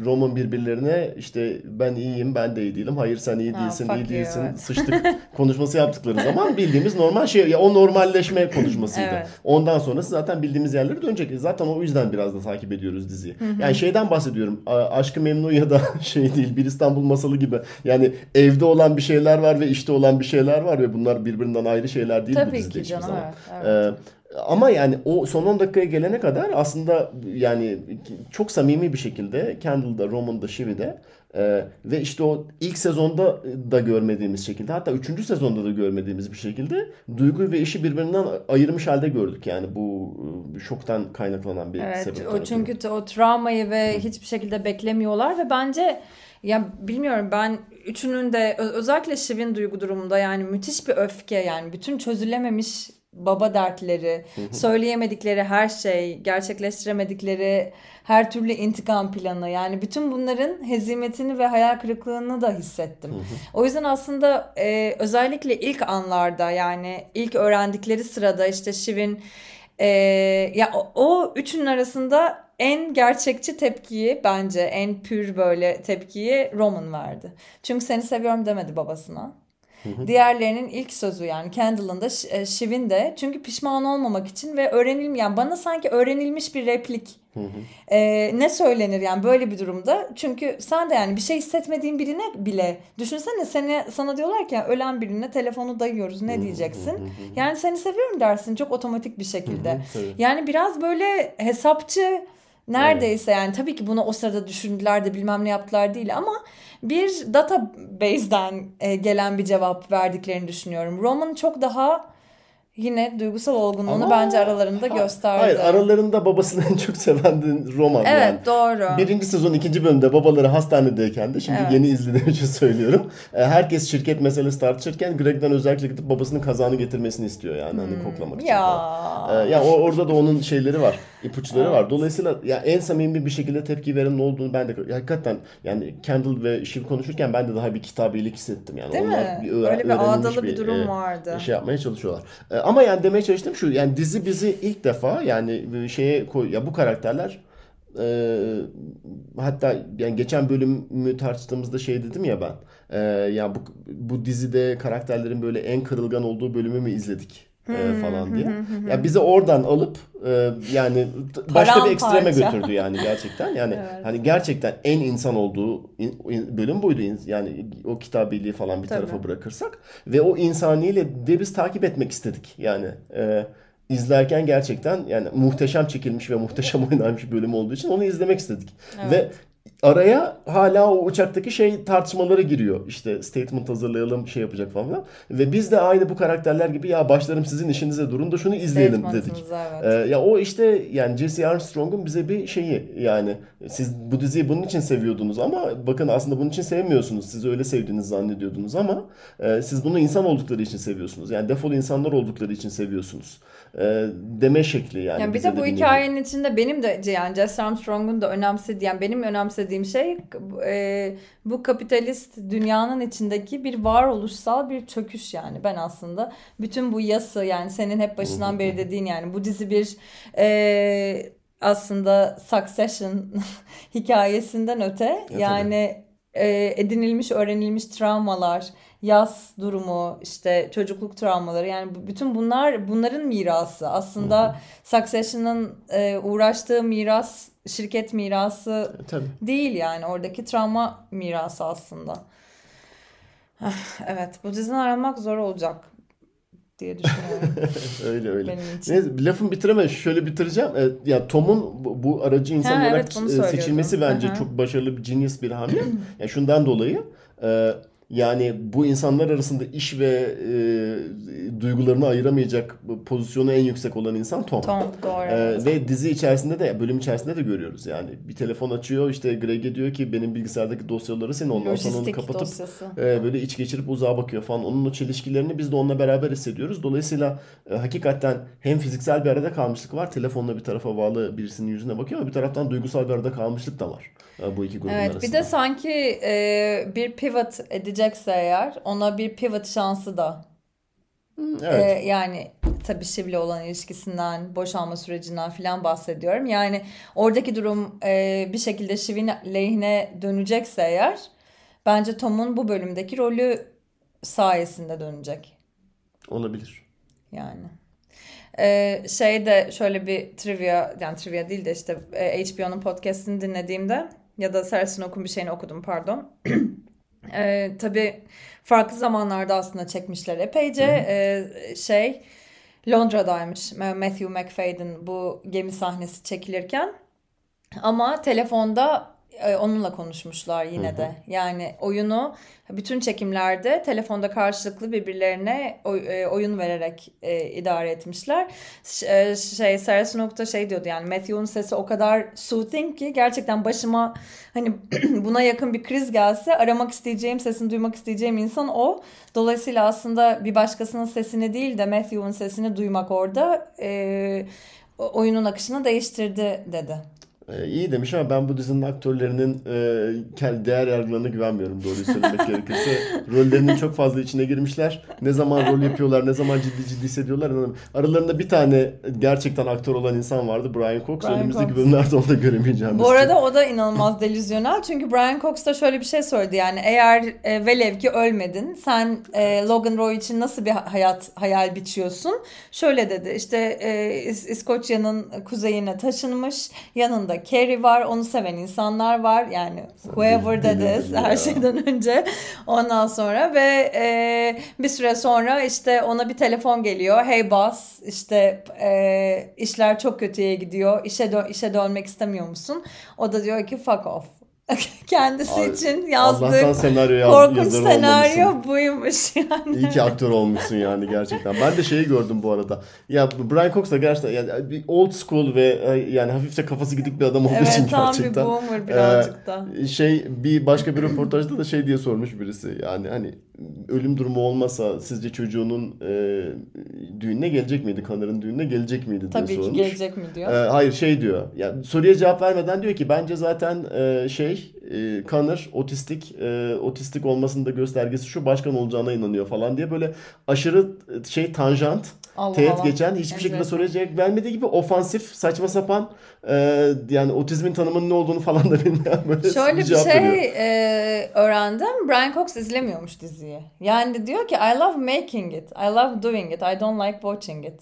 Roman birbirlerine işte ben iyiyim ben de iyi değilim. Hayır sen iyi değilsin ha, iyi değilsin. You. Sıçtık konuşması yaptıkları zaman bildiğimiz normal şey ya o normalleşme konuşmasıydı. evet. Ondan sonrası zaten bildiğimiz yerlere dönecek. Zaten o yüzden biraz da takip ediyoruz diziyi. Yani şeyden bahsediyorum. Aşkı Memnu ya da şey değil bir İstanbul masalı gibi. Yani evde olan bir şeyler var ve işte olan bir şeyler var ve bunlar birbirinden ayrı şeyler değil Tabii bu dizide ki canım, zaman. Evet, evet. Ee, ama yani o son 10 dakikaya gelene kadar aslında yani çok samimi bir şekilde Kendall'da, Roman'da, Shivi'de e, ve işte o ilk sezonda da görmediğimiz şekilde hatta 3. sezonda da görmediğimiz bir şekilde duygu ve işi birbirinden ayırmış halde gördük. Yani bu e, şoktan kaynaklanan bir evet, sebep. O çünkü o travmayı ve hiçbir şekilde beklemiyorlar ve bence ya bilmiyorum ben üçünün de özellikle Shiv'in duygu durumunda yani müthiş bir öfke yani bütün çözülememiş baba dertleri, söyleyemedikleri her şey, gerçekleştiremedikleri her türlü intikam planı yani bütün bunların hezimetini ve hayal kırıklığını da hissettim. o yüzden aslında e, özellikle ilk anlarda yani ilk öğrendikleri sırada işte Shiv'in e, ya o, o üçünün arasında en gerçekçi tepkiyi bence en pür böyle tepkiyi Roman verdi. Çünkü seni seviyorum demedi babasına. Diğerlerinin ilk sözü yani Kendall'ın da e, Shiv'in de çünkü pişman olmamak için ve öğrenilmeyen yani bana sanki öğrenilmiş bir replik. Ee, ne söylenir yani böyle bir durumda? Çünkü sen de yani bir şey hissetmediğin birine bile düşünsene seni sana diyorlar ki yani ölen birine telefonu dayıyoruz ne diyeceksin? yani seni seviyorum dersin çok otomatik bir şekilde. yani biraz böyle hesapçı neredeyse evet. yani tabii ki bunu o sırada düşündüler de bilmem ne yaptılar değil ama bir database'den e, gelen bir cevap verdiklerini düşünüyorum. Roman çok daha yine duygusal olgunluğunu Ama... bence aralarında gösterdi. Hayır aralarında babasını en çok seven Roman evet, yani. doğru. Birinci sezon ikinci bölümde babaları hastanedeyken de şimdi evet. yeni izlediğim için söylüyorum. E, herkes şirket meselesi tartışırken Greg'den özellikle gidip babasının kazanı getirmesini istiyor yani hani hmm. hani koklamak için. Ya. Falan. E, ya orada da onun şeyleri var ipuçları evet. var. Dolayısıyla ya en samimi bir şekilde tepki veren olduğunu ben de hakikaten yani Kendall ve Shiv konuşurken ben de daha bir kitabilik hissettim yani. Değil Onlar mi? Bir öğren, Öyle bir ağdalı bir, bir durum e, vardı. Şey yapmaya çalışıyorlar. E, ama yani demeye çalıştım şu yani dizi bizi ilk defa yani şeye koy ya bu karakterler e, hatta yani geçen bölümü tartıştığımızda şey dedim ya ben e, ya bu, bu dizide karakterlerin böyle en kırılgan olduğu bölümü mü izledik e, falan diye. ya bizi oradan alıp e, yani başka bir ekstreme götürdü yani gerçekten. Yani evet. hani gerçekten en insan olduğu bölüm buydu. Yani o kitabiliği falan bir Tabii. tarafa bırakırsak ve o insaniyle de biz takip etmek istedik. Yani e, izlerken gerçekten yani muhteşem çekilmiş ve muhteşem oynanmış bir bölüm olduğu için onu izlemek istedik. Evet. Ve araya hala o uçaktaki şey tartışmaları giriyor. İşte statement hazırlayalım şey yapacak falan Ve biz de aynı bu karakterler gibi ya başlarım sizin işinize durun da şunu izleyelim dedik. Evet. Ee, ya o işte yani Jesse Armstrong'un bize bir şeyi yani siz bu diziyi bunun için seviyordunuz ama bakın aslında bunun için sevmiyorsunuz. Siz öyle sevdiğinizi zannediyordunuz ama e, siz bunu insan oldukları için seviyorsunuz. Yani defol insanlar oldukları için seviyorsunuz. E, deme şekli yani. yani bir de bu hikayenin içinde benim de yani Jesse Armstrong'un da önemsediği yani benim önemsediğim şey e, bu kapitalist dünyanın içindeki bir varoluşsal bir çöküş yani. Ben aslında bütün bu yası yani senin hep başından beri dediğin yani bu dizi bir e, aslında Succession hikayesinden öte evet, yani e, edinilmiş öğrenilmiş travmalar yaz durumu, işte çocukluk travmaları yani bütün bunlar bunların mirası. Aslında Hı-hı. Succession'ın e, uğraştığı miras şirket mirası e, Tabii. değil yani oradaki travma mirası aslında. Ah, evet bu dizini aramak zor olacak diye düşünüyorum. öyle öyle. Benim için. Neyse, lafımı bitiremem. Şöyle bitireceğim. E, ya Tom'un bu aracı insan ha, olarak evet, seçilmesi bence Hı-hı. çok başarılı bir genius bir hamle. yani şundan dolayı e, yani bu insanlar arasında iş ve e, duygularını ayıramayacak pozisyonu en yüksek olan insan Tom. Tom doğru. E, ve dizi içerisinde de bölüm içerisinde de görüyoruz yani. Bir telefon açıyor işte Greg'e diyor ki benim bilgisayardaki dosyaları sen ondan sonra onu kapatıp e, böyle iç geçirip uzağa bakıyor falan. Onun o çelişkilerini biz de onunla beraber hissediyoruz. Dolayısıyla e, hakikaten hem fiziksel bir arada kalmışlık var. Telefonla bir tarafa bağlı birisinin yüzüne bakıyor ama bir taraftan duygusal bir arada kalmışlık da var. E, bu iki grubun evet, arasında. Bir de sanki e, bir pivot edecekse eğer ona bir pivot şansı da Evet. Ee, yani tabii Şiv'le olan ilişkisinden, boşanma sürecinden falan bahsediyorum. Yani oradaki durum e, bir şekilde Şiv'in lehine dönecekse eğer bence Tom'un bu bölümdeki rolü sayesinde dönecek. Olabilir. Yani. Ee, şeyde şöyle bir trivia, yani trivia değil de işte e, HBO'nun podcastini dinlediğimde ya da Sarah Snook'un bir şeyini okudum pardon. ee, tabii farklı zamanlarda aslında çekmişler epeyce. Ee, şey Londra'daymış Matthew McFadden bu gemi sahnesi çekilirken. Ama telefonda e, onunla konuşmuşlar yine hı hı. de. Yani oyunu bütün çekimlerde telefonda karşılıklı birbirlerine e, oyun vererek e, idare etmişler. E, şey Sarah Snook şey diyordu yani Matthew'un sesi o kadar soothing ki gerçekten başıma hani buna yakın bir kriz gelse aramak isteyeceğim, sesini duymak isteyeceğim insan o. Dolayısıyla aslında bir başkasının sesini değil de Matthew'un sesini duymak orada e, oyunun akışını değiştirdi dedi. Ee, iyi demiş ama ben bu dizinin aktörlerinin e, kendi değer yargılarına güvenmiyorum doğruyu söylemek gerekirse. Rollerinin çok fazla içine girmişler. Ne zaman rol yapıyorlar, ne zaman ciddi ciddi hissediyorlar. Aralarında bir tane gerçekten aktör olan insan vardı. Brian Cox. Brian Önümüzdeki Cox. bölümlerde onu da göremeyeceğim. Bu arada o da inanılmaz delüzyonel. Çünkü Brian Cox da şöyle bir şey söyledi yani. Eğer e, velev ki ölmedin sen e, Logan Roy için nasıl bir hayat hayal biçiyorsun? Şöyle dedi işte e, İskoçya'nın kuzeyine taşınmış. Yanında yanında Carrie var. Onu seven insanlar var. Yani whoever that is her şeyden önce. Ondan sonra ve e, bir süre sonra işte ona bir telefon geliyor. Hey boss işte e, işler çok kötüye gidiyor. İşe, dö- işe dönmek istemiyor musun? O da diyor ki fuck off. kendisi Abi, için yazdığı senaryo yaz, korkunç senaryo olmamışsın. buymuş yani. İyi ki aktör olmuşsun yani gerçekten. Ben de şeyi gördüm bu arada. Ya Brian Cox da gerçekten yani bir old school ve e, yani hafifçe kafası gidik bir adam olduğu evet, için gerçekten. Evet tam bir boomer birazcık da. Şey bir başka bir röportajda da şey diye sormuş birisi. Yani hani ölüm durumu olmasa sizce çocuğunun e, düğününe gelecek miydi? Kanar'ın düğününe gelecek miydi diye Tabii sormuş. Tabii ki gelecek mi diyor. E, hayır şey diyor. Yani soruya cevap vermeden diyor ki bence zaten e, şey e, Connor otistik e, otistik olmasının da göstergesi şu başkan olacağına inanıyor falan diye böyle aşırı şey tanjant Allah teğet Allah. geçen hiçbir şekilde Enteresan. soruya cevap vermediği gibi ofansif saçma sapan e, yani otizmin tanımının ne olduğunu falan da bilmeyen böyle Şöyle bir cevap şey veriyor. e, öğrendim. Brian Cox izlemiyormuş diziyi. Yani diyor ki I love making it. I love doing it. I don't like watching it.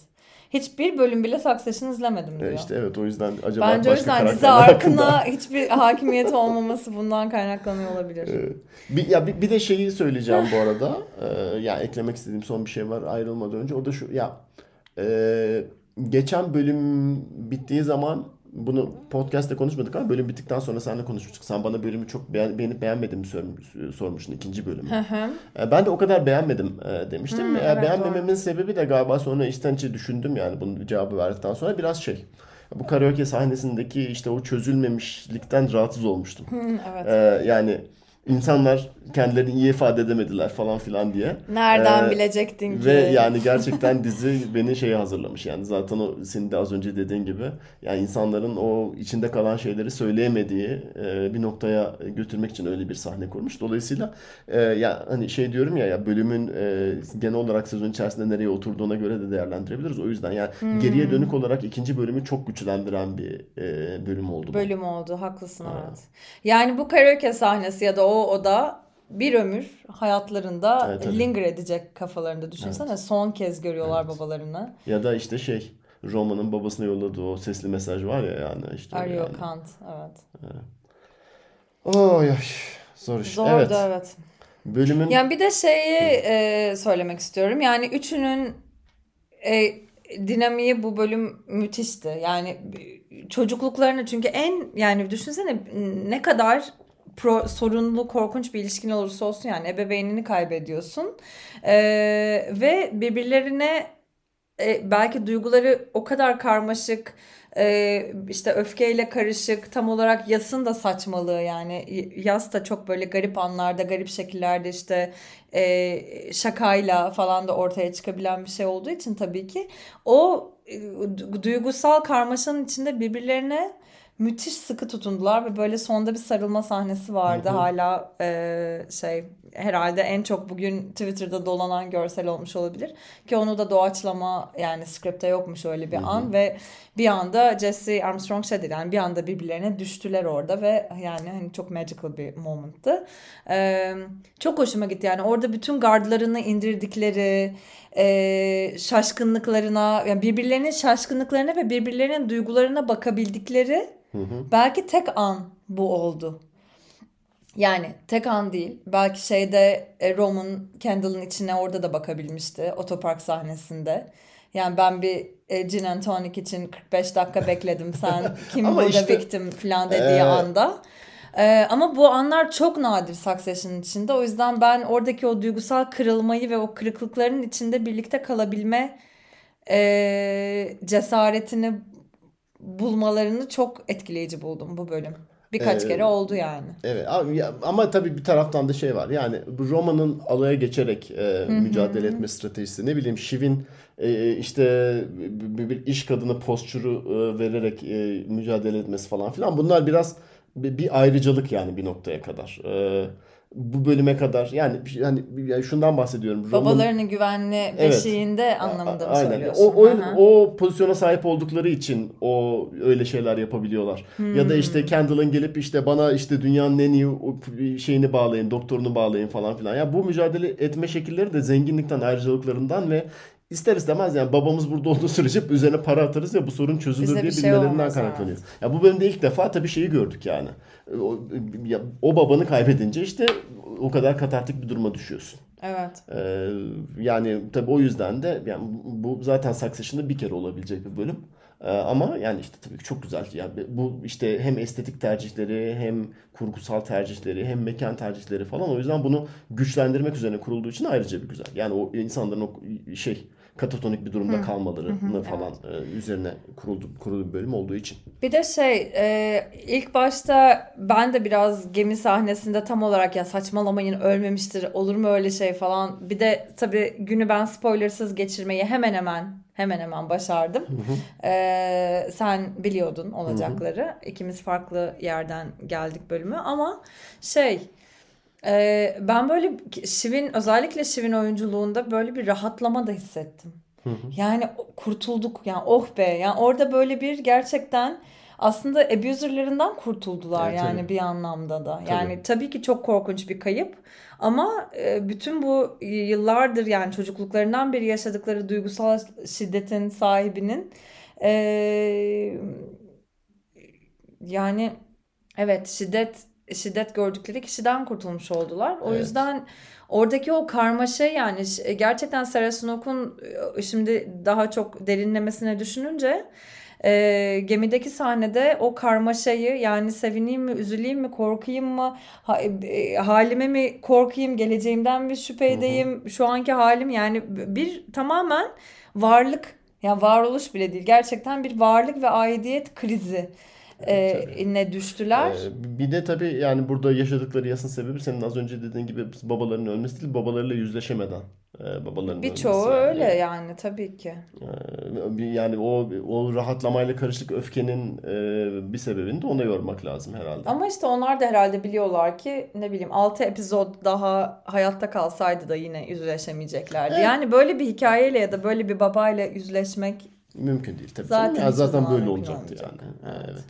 Hiçbir bölüm bile Succession izlemedim diyor. E, işte evet o yüzden acaba Bence o başka yüzden dizi arkına hiçbir hakimiyeti olmaması bundan kaynaklanıyor olabilir. Ee, Bir, ya bir, bir de şeyi söyleyeceğim bu arada. Ee, ya eklemek istediğim son bir şey var ayrılmadan önce. O da şu ya e, geçen bölüm bittiği zaman bunu podcast'te konuşmadık ama bölüm bittikten sonra seninle konuşmuştuk. Sen bana bölümü çok beğen, beğenip beğenmediğimi sor- sormuştun ikinci bölümü. E, Ben de o kadar beğenmedim e, demiştim. Hmm, evet, Beğenmememin sebebi de galiba sonra içten içe düşündüm yani bunun cevabı verdikten sonra biraz şey. Bu karaoke sahnesindeki işte o çözülmemişlikten rahatsız olmuştum. Evet. Yani insanlar kendilerini iyi ifade edemediler falan filan diye. Nereden Ee, bilecektin ki? Ve yani gerçekten dizi beni şeye hazırlamış. Yani zaten o senin de az önce dediğin gibi yani insanların o içinde kalan şeyleri söyleyemediği e, bir noktaya götürmek için öyle bir sahne kurmuş. Dolayısıyla e, ya hani şey diyorum ya ya bölümün e, genel olarak sezon içerisinde nereye oturduğuna göre de değerlendirebiliriz. O yüzden yani Hmm. geriye dönük olarak ikinci bölümü çok güçlendiren bir e, bölüm oldu. bu. Bölüm oldu. Haklısın evet. Yani bu karaoke sahnesi ya da o oda bir ömür hayatlarında Evet, evet. linger edecek kafalarında. Düşünsene son kez görüyorlar babalarını. Ya da işte şey Roma'nın babasına yolladığı o sesli mesaj var ya yani işte Are you yani. Kant? Evet. Oy, oy. Zor iş. Zordu Evet. evet. Bölümün Yani bir de şeyi e, söylemek istiyorum. Yani üçünün e, dinamiği bu bölüm müthişti. Yani çocukluklarını çünkü en yani düşünsene ne kadar pro, sorunlu korkunç bir ilişkin olursa olsun yani ebeveynini kaybediyorsun. E, ve birbirlerine e, belki duyguları o kadar karmaşık e, işte öfkeyle karışık tam olarak Yas'ın da saçmalığı yani Yas da çok böyle garip anlarda garip şekillerde işte e, şakayla falan da ortaya çıkabilen bir şey olduğu için tabii ki o e, du- duygusal karmaşanın içinde birbirlerine müthiş sıkı tutundular ve böyle sonda bir sarılma sahnesi vardı Hı hı. hala e, şey herhalde en çok bugün Twitter'da dolanan görsel olmuş olabilir ki onu da doğaçlama yani script'te yokmuş öyle bir Hı hı. an ve bir anda Jesse Armstrong şey dedi yani bir anda birbirlerine düştüler orada ve yani hani çok magical bir momenttı. Ee, çok hoşuma gitti yani orada bütün gardlarını indirdikleri e, şaşkınlıklarına yani birbirlerinin şaşkınlıklarına ve birbirlerinin duygularına bakabildikleri Hı hı. belki tek an bu oldu. Yani tek an değil. Belki şeyde e, Roman Kendall'ın içine orada da bakabilmişti. Otopark sahnesinde. Yani ben bir e, gin and tonic için 45 dakika bekledim. Sen kim burada işte, victim falan dediği e, anda. E, ama bu anlar çok nadir Succession'ın içinde. O yüzden ben oradaki o duygusal kırılmayı ve o kırıklıkların içinde birlikte kalabilme e, cesaretini bulmalarını çok etkileyici buldum bu bölüm. Birkaç Ee, kere oldu yani. Evet ama, tabii bir taraftan da şey var. Yani bu Roma'nın alaya geçerek e, mücadele etme stratejisi. Ne bileyim Shiv'in e, işte bir, bir iş kadını postürü e, vererek e, mücadele etmesi falan filan. Bunlar biraz bir, ayrıcalık yani bir noktaya kadar. E, bu bölüme kadar yani yani, yani şundan bahsediyorum. Babalarının güvenli Evet. beşiğinde anlamında mı Aynen. söylüyorsun? O, o, Aha. o pozisyona sahip oldukları için o öyle şeyler yapabiliyorlar. Ya da Hmm. işte Kendall'ın gelip işte bana işte dünyanın en iyi şeyini bağlayın, doktorunu bağlayın falan filan. Ya bu mücadele etme şekilleri de zenginlikten, ayrıcalıklarından ve ister istemez yani babamız burada olduğu sürece üzerine para atarız ya bu sorun çözülür Bize diye bir şey bilmelerinden olmaz, kaynaklanıyor. Ya bu bölümde ilk defa tabii şeyi gördük yani. O, ya, o babanı kaybedince işte o kadar katartik bir duruma düşüyorsun. Evet. Ee, yani tabii o yüzden de yani bu zaten Succession'da bir kere olabilecek bir bölüm. Ee, ama yani işte tabii çok güzel. Yani bu işte hem estetik tercihleri hem kurgusal tercihleri hem mekan tercihleri falan o yüzden bunu güçlendirmek üzerine kurulduğu için ayrıca bir güzel. Yani o insanların o şey katatonik bir durumda kalmalarını falan e, üzerine kuruldu, kurulu bir bölüm olduğu için. Bir de şey e, ilk başta ben de biraz gemi sahnesinde tam olarak ya saçmalamayın ölmemiştir olur mu öyle şey falan. Bir de tabii günü ben spoilersız geçirmeyi hemen hemen hemen hemen başardım. E, sen biliyordun olacakları. İkimiz farklı yerden geldik bölümü ama şey e, ben böyle Şivin özellikle Şivin oyunculuğunda böyle bir rahatlama da hissettim. Yani kurtulduk yani oh be. Yani orada böyle bir gerçekten aslında abuserlarından kurtuldular Evet, yani tabii. bir anlamda da. Yani tabii ki çok korkunç bir kayıp ama e, bütün bu yıllardır yani çocukluklarından beri yaşadıkları duygusal şiddetin sahibinin e, yani evet şiddet şiddet gördükleri kişiden kurtulmuş oldular. O Evet. yüzden oradaki o karmaşa yani ş- gerçekten Sarah Snook'un e, şimdi daha çok derinlemesine düşününce e, gemideki sahnede o karmaşayı yani sevineyim mi, üzüleyim mi, korkayım mı, ha- e, halime mi korkayım, geleceğimden mi şüphe edeyim, şu anki halim yani bir tamamen varlık yani varoluş bile değil gerçekten bir varlık ve aidiyet krizi e, ne düştüler. Ee, bir de tabii yani burada yaşadıkları yasın sebebi senin az önce dediğin gibi babalarının ölmesi değil, babalarıyla yüzleşemeden e, babalarının Birçoğu ölmesi yani. öyle yani tabii ki. Bir- Yani o o rahatlamayla karışık öfkenin e, bir sebebini de ona yormak lazım herhalde. Ama işte onlar da herhalde biliyorlar ki ne bileyim 6 epizod daha hayatta kalsaydı da yine yüzleşemeyeceklerdi. Evet. Yani böyle bir hikayeyle ya da böyle bir babayla yüzleşmek Mümkün değil tabii. Zaten canım. Ya zaten böyle olacaktı olmayacak. yani. Ha, Evet.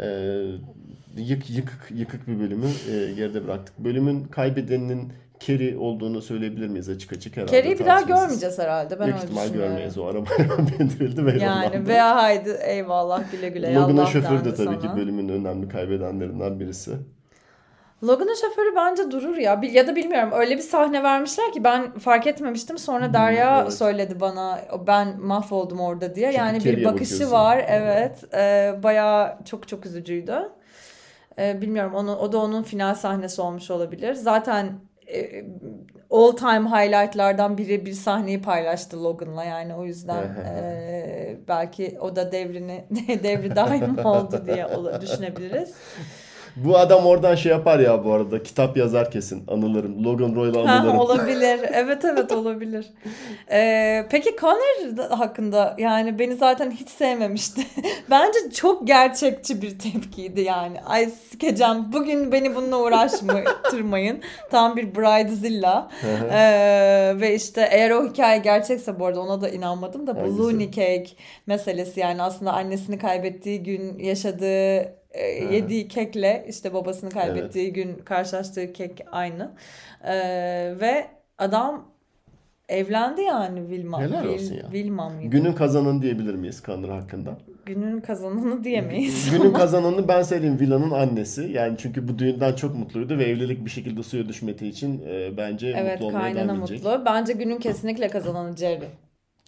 Ee, yık yıkık yıkık bir bölümü e, geride bıraktık. Bölümün kaybedeninin Carrie olduğunu söyleyebilir miyiz açık açık herhalde. Carrie'yi bir daha görmeyeceğiz herhalde. Ben Büyük öyle ihtimal görmeyiz. O arabaya bindirildi ve Yani veya haydi eyvallah güle güle Logan'ın şoförü de tabii sana. ki bölümün önemli kaybedenlerinden birisi. Logan'ın şoförü bence durur ya. Ya da bilmiyorum öyle bir sahne vermişler ki ben fark etmemiştim. Sonra Derya evet. söyledi bana ben mahvoldum orada diye. Çünkü yani bir bakışı bakıyorsun. var evet. Ee, bayağı çok çok üzücüydü. Ee, bilmiyorum onu, o da onun final sahnesi olmuş olabilir. Zaten e, all time highlightlardan biri bir sahneyi paylaştı Logan'la yani o yüzden e, belki o da devrini devri daim oldu diye düşünebiliriz. Bu adam oradan şey yapar ya bu arada. Kitap yazar kesin. Anılarım. Logan Roy'la Ha, anılarım. olabilir. Evet evet olabilir. Ee, peki Connor da- hakkında yani beni zaten hiç sevmemişti. Bence çok gerçekçi bir tepkiydi yani. Ay sikeceğim bugün beni bununla uğraştırmayın. Tam bir Bridezilla. Ee, ve işte eğer o hikaye gerçekse bu arada ona da inanmadım da bu Hangisi? Looney Cake meselesi yani aslında annesini kaybettiği gün yaşadığı e, yediği kekle işte babasını kaybettiği gün karşılaştığı kek aynı. Ee, ve adam evlendi yani Wilma. Helal olsun ya. Wilma mıydı? Günün kazananı diyebilir miyiz Connor hakkında? Günün kazananı diyemeyiz. Günün kazananı ben söyleyeyim Villa'nın annesi. Yani çünkü bu düğünden çok mutluydu ve evlilik bir şekilde suya düşmediği için e, bence evet mutlu olmaya kaynana devam edecek. mutlu. Bence günün kesinlikle kazananı Jerry.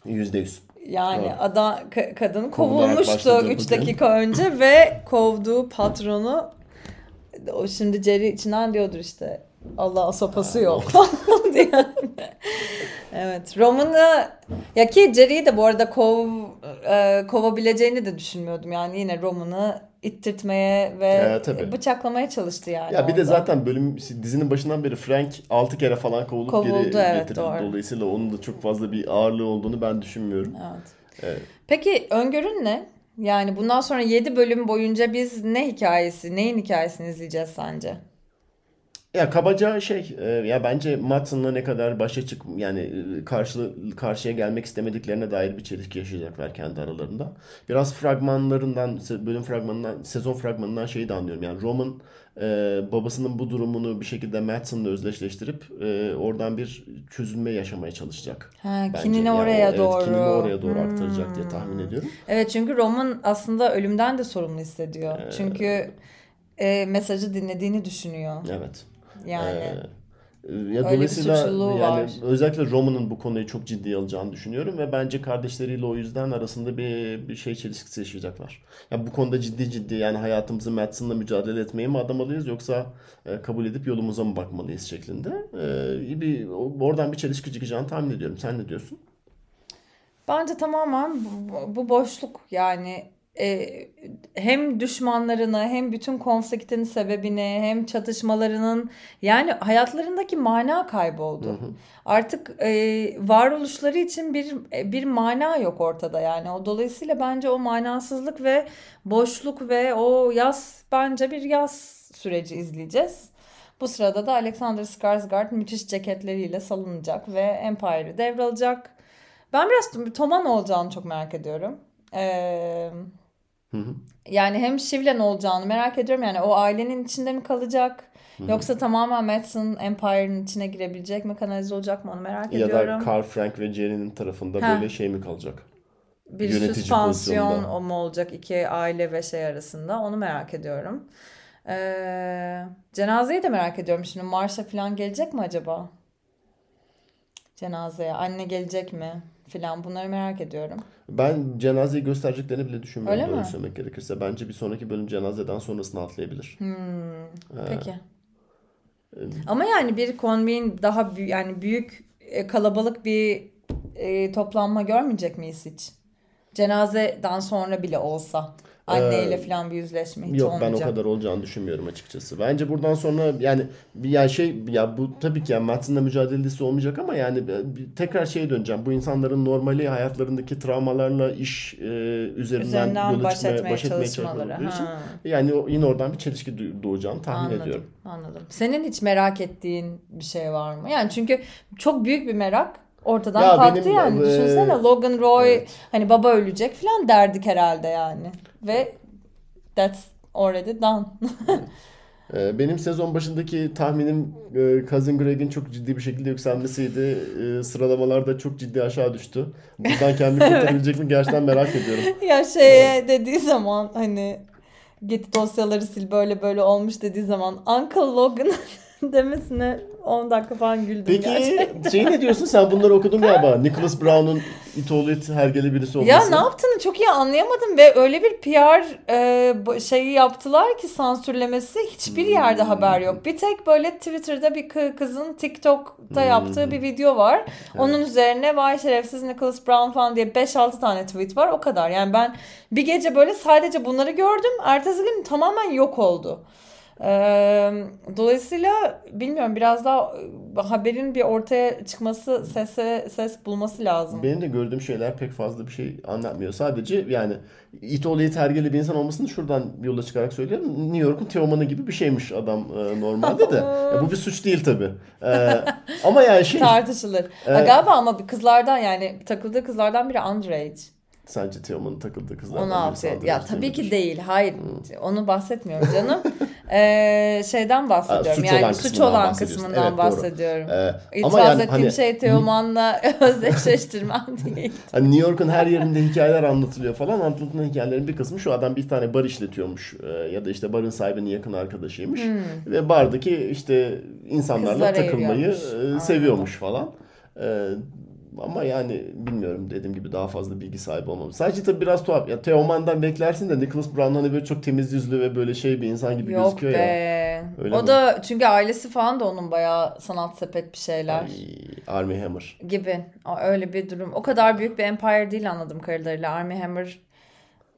Yüzde yüz. Yani Doğru. ada ka- kadın kovulmuştu başladı 3 bugün. dakika önce ve kovduğu patronu o şimdi Jerry içinden diyordur işte Allah sopası yok falan diye. evet Roman'ı ya ki Jerry'i de bu arada kov e, kovabileceğini de düşünmüyordum. Yani yine Roman'ı ittirtmeye ve Ya, tabii. bıçaklamaya çalıştı yani. Ya bir de orada. zaten bölüm dizinin başından beri Frank 6 kere falan kovulup Kovuldu, geri evet, getirildi. doğru. Dolayısıyla onun da çok fazla bir ağırlığı olduğunu ben düşünmüyorum. Evet. Evet. Peki öngörün ne? Yani bundan sonra 7 bölüm boyunca biz ne hikayesi, neyin hikayesini izleyeceğiz sence? Ya kabaca şey e, ya bence Matson'la ne kadar başa çık yani e, karşı karşıya gelmek istemediklerine dair bir çelişki yaşayacaklar kendi aralarında. Biraz fragmanlarından se- bölüm fragmanından sezon fragmanından şeyi de anlıyorum. Yani Roman e, babasının bu durumunu bir şekilde Matson'la özdeşleştirip e, oradan bir çözülme yaşamaya çalışacak. Ha, Bence. kinini Yani o- oraya evet, doğru. kinini oraya doğru aktaracak diye Hmm. tahmin ediyorum. Evet çünkü Roman aslında ölümden de sorumlu hissediyor. Ee, Çünkü e, mesajı dinlediğini düşünüyor. Evet. Yani Ee, ya bir dolayısıyla yani var. özellikle Roman'ın bu konuyu çok ciddiye alacağını düşünüyorum ve bence kardeşleriyle o yüzden arasında bir bir şey çelişkisi yaşayacaklar. Ya bu konuda ciddi ciddi yani hayatımızı Madsen'la mücadele etmeye mi adamalıyız yoksa e, kabul edip yolumuza mı bakmalıyız şeklinde. Ee, bir oradan bir çelişki çıkacağını tahmin ediyorum. Sen ne diyorsun? bence tamamen bu, bu boşluk yani e, hem düşmanlarını hem bütün konfliktin sebebini hem çatışmalarının yani hayatlarındaki mana kayboldu. Artık e, varoluşları için bir bir mana yok ortada yani. O dolayısıyla bence o manasızlık ve boşluk ve o yaz bence bir yaz süreci izleyeceğiz. Bu sırada da Alexander Skarsgård müthiş ceketleriyle salınacak ve Empire'ı devralacak. Ben biraz Tom'an olacağını çok merak ediyorum. Yani hem Shiv'le ne olacağını merak ediyorum. Yani o ailenin içinde mi kalacak? Yoksa tamamen Madsen Empire'ın içine girebilecek mi? Kanalize olacak mı onu merak Ya ediyorum. da Carl Frank ve Jerry'nin tarafında Ha. böyle şey mi kalacak? bir yönetici süspansiyon pozisyonda. o mu olacak iki aile ve şey arasında onu merak ediyorum. Ee, cenazeyi de merak ediyorum şimdi Marsha falan gelecek mi acaba? Cenazeye anne gelecek mi filan bunları merak ediyorum. Ben cenazeyi göstereceklerini bile düşünmüyorum. Öyle mi? söylemek gerekirse. Bence bir sonraki bölüm cenazeden sonrasını atlayabilir. Hmm, peki. Ee, Ama yani bir konveyin daha büyük yani büyük e, kalabalık bir e, toplanma görmeyecek miyiz hiç? Cenazeden sonra bile olsa anneyle Ee, falan bir yüzleşme hiç Yok ben o olmayacak. kadar olacağını düşünmüyorum açıkçası. Bence buradan sonra yani ya şey ya bu tabii ki yani Madsen'la mücadelesi olmayacak ama yani tekrar şeye döneceğim. Bu insanların normali hayatlarındaki travmalarla iş e, üzerinden, Üzerinden yola baş çıkmaya, etmeye baş etmeye çalışmaları. için yani yine oradan bir çelişki doğacağını tahmin Anladım, ediyorum. anladım. Senin hiç merak ettiğin bir şey var mı? Yani çünkü çok büyük bir merak ortadan Ya kalktı benim, yani. e, Düşünsene Logan Roy evet. hani baba ölecek falan derdik herhalde yani. Ve that's already done. Ee, Benim sezon başındaki tahminim e, Cousin Greg'in çok ciddi bir şekilde yükselmesiydi. Ee, Sıralamalarda çok ciddi aşağı düştü. Buradan kendini kurtarabilecek mi gerçekten merak ediyorum. ya şeye dediği zaman hani git dosyaları sil böyle böyle olmuş dediği zaman Uncle Logan demesine 10 dakika falan güldüm Peki gerçekten. şey ne diyorsun sen bunları okudun galiba. Nicholas Brown'un itoğlu hergele birisi olması. Ya ne yaptığını çok iyi anlayamadım ve öyle bir PR e, şeyi yaptılar ki sansürlemesi hiçbir yerde Hmm. haber yok. Bir tek böyle Twitter'da bir kı- kızın TikTok'ta Hmm. yaptığı bir video var. Onun üzerine vay şerefsiz Nicholas Brown falan diye 5-6 tane tweet var o kadar. Yani ben bir gece böyle sadece bunları gördüm. Ertesi gün tamamen yok oldu. Dolayısıyla bilmiyorum biraz daha e, haberin bir ortaya çıkması sese ses bulması lazım. Benim de gördüğüm şeyler pek fazla bir şey anlatmıyor. Sadece yani itoğlu hergele bir insan olmasını şuradan yola çıkarak söylüyorum. New York'un Teoman'ı gibi bir şeymiş adam e, normalde de. Ya bu bir suç değil tabii. Ee, ama yani şey Tartışılır. Ha, Evet. galiba ama kızlardan yani takıldığı kızlardan biri underage. Sence Teoman'ın takıldığı kızlardan 16. birisi Ya tabii ki değil. Hayır. Onu bahsetmiyorum canım. Ee, şeyden bahsediyorum. suç yani olan suç olan kısmından Evet, bahsediyorum. Ee, İtiraz ama yani ettiğim hani, şey Teoman'la özdeşleştirmem değil. hani New York'un her yerinde hikayeler anlatılıyor falan. Anlatılan hikayelerin bir kısmı şu adam bir tane bar işletiyormuş. Ee, ya da işte barın sahibinin yakın arkadaşıymış. Ve bardaki işte insanlarla Hmm. Kızlara takılmayı e, seviyormuş falan. Ee, ama yani bilmiyorum dediğim gibi daha fazla bilgi sahibi olmam. Sadece tabii biraz tuhaf. Ya Teoman'dan beklersin de Nicholas Brown hani böyle çok temiz yüzlü ve böyle şey bir insan gibi Yok gözüküyor be. ya. Öyle o mi? da çünkü ailesi falan da onun bayağı sanat sepet bir şeyler. Ay, Army Hammer. gibi. Öyle bir durum. O kadar büyük bir empire değil anladığım kadarıyla. Army Hammer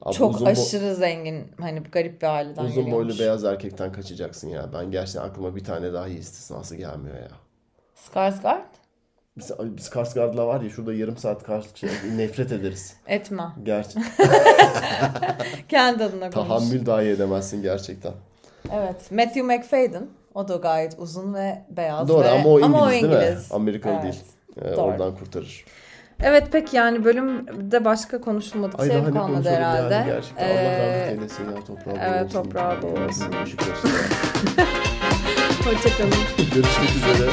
Abi çok aşırı zengin. Hani garip bir aileden Uzun boylu geliyormuş. beyaz erkekten kaçacaksın ya. Ben gerçekten aklıma bir tane daha iyi istisnası gelmiyor ya. Skarsgård? Biz, biz Skarsgård'la var ya şurada yarım saat karşılık şey nefret ederiz. Etme. Gerçi Kendi adına konuş. tahammül dahi edemezsin gerçekten. Evet. Matthew McFadden. O da gayet uzun ve beyaz. Doğru ve... ama o İngiliz, değil mi? İngiliz. Amerikalı Evet. değil. Ee, Doğru. oradan kurtarır. Evet peki yani bölümde başka konuşulmadık Ay şey kalmadı herhalde. yani gerçekten. Allah Ee, rahmet eylesin ya toprağı evet, olsun. toprağı bol olsun. Hoşçakalın. Görüşmek üzere.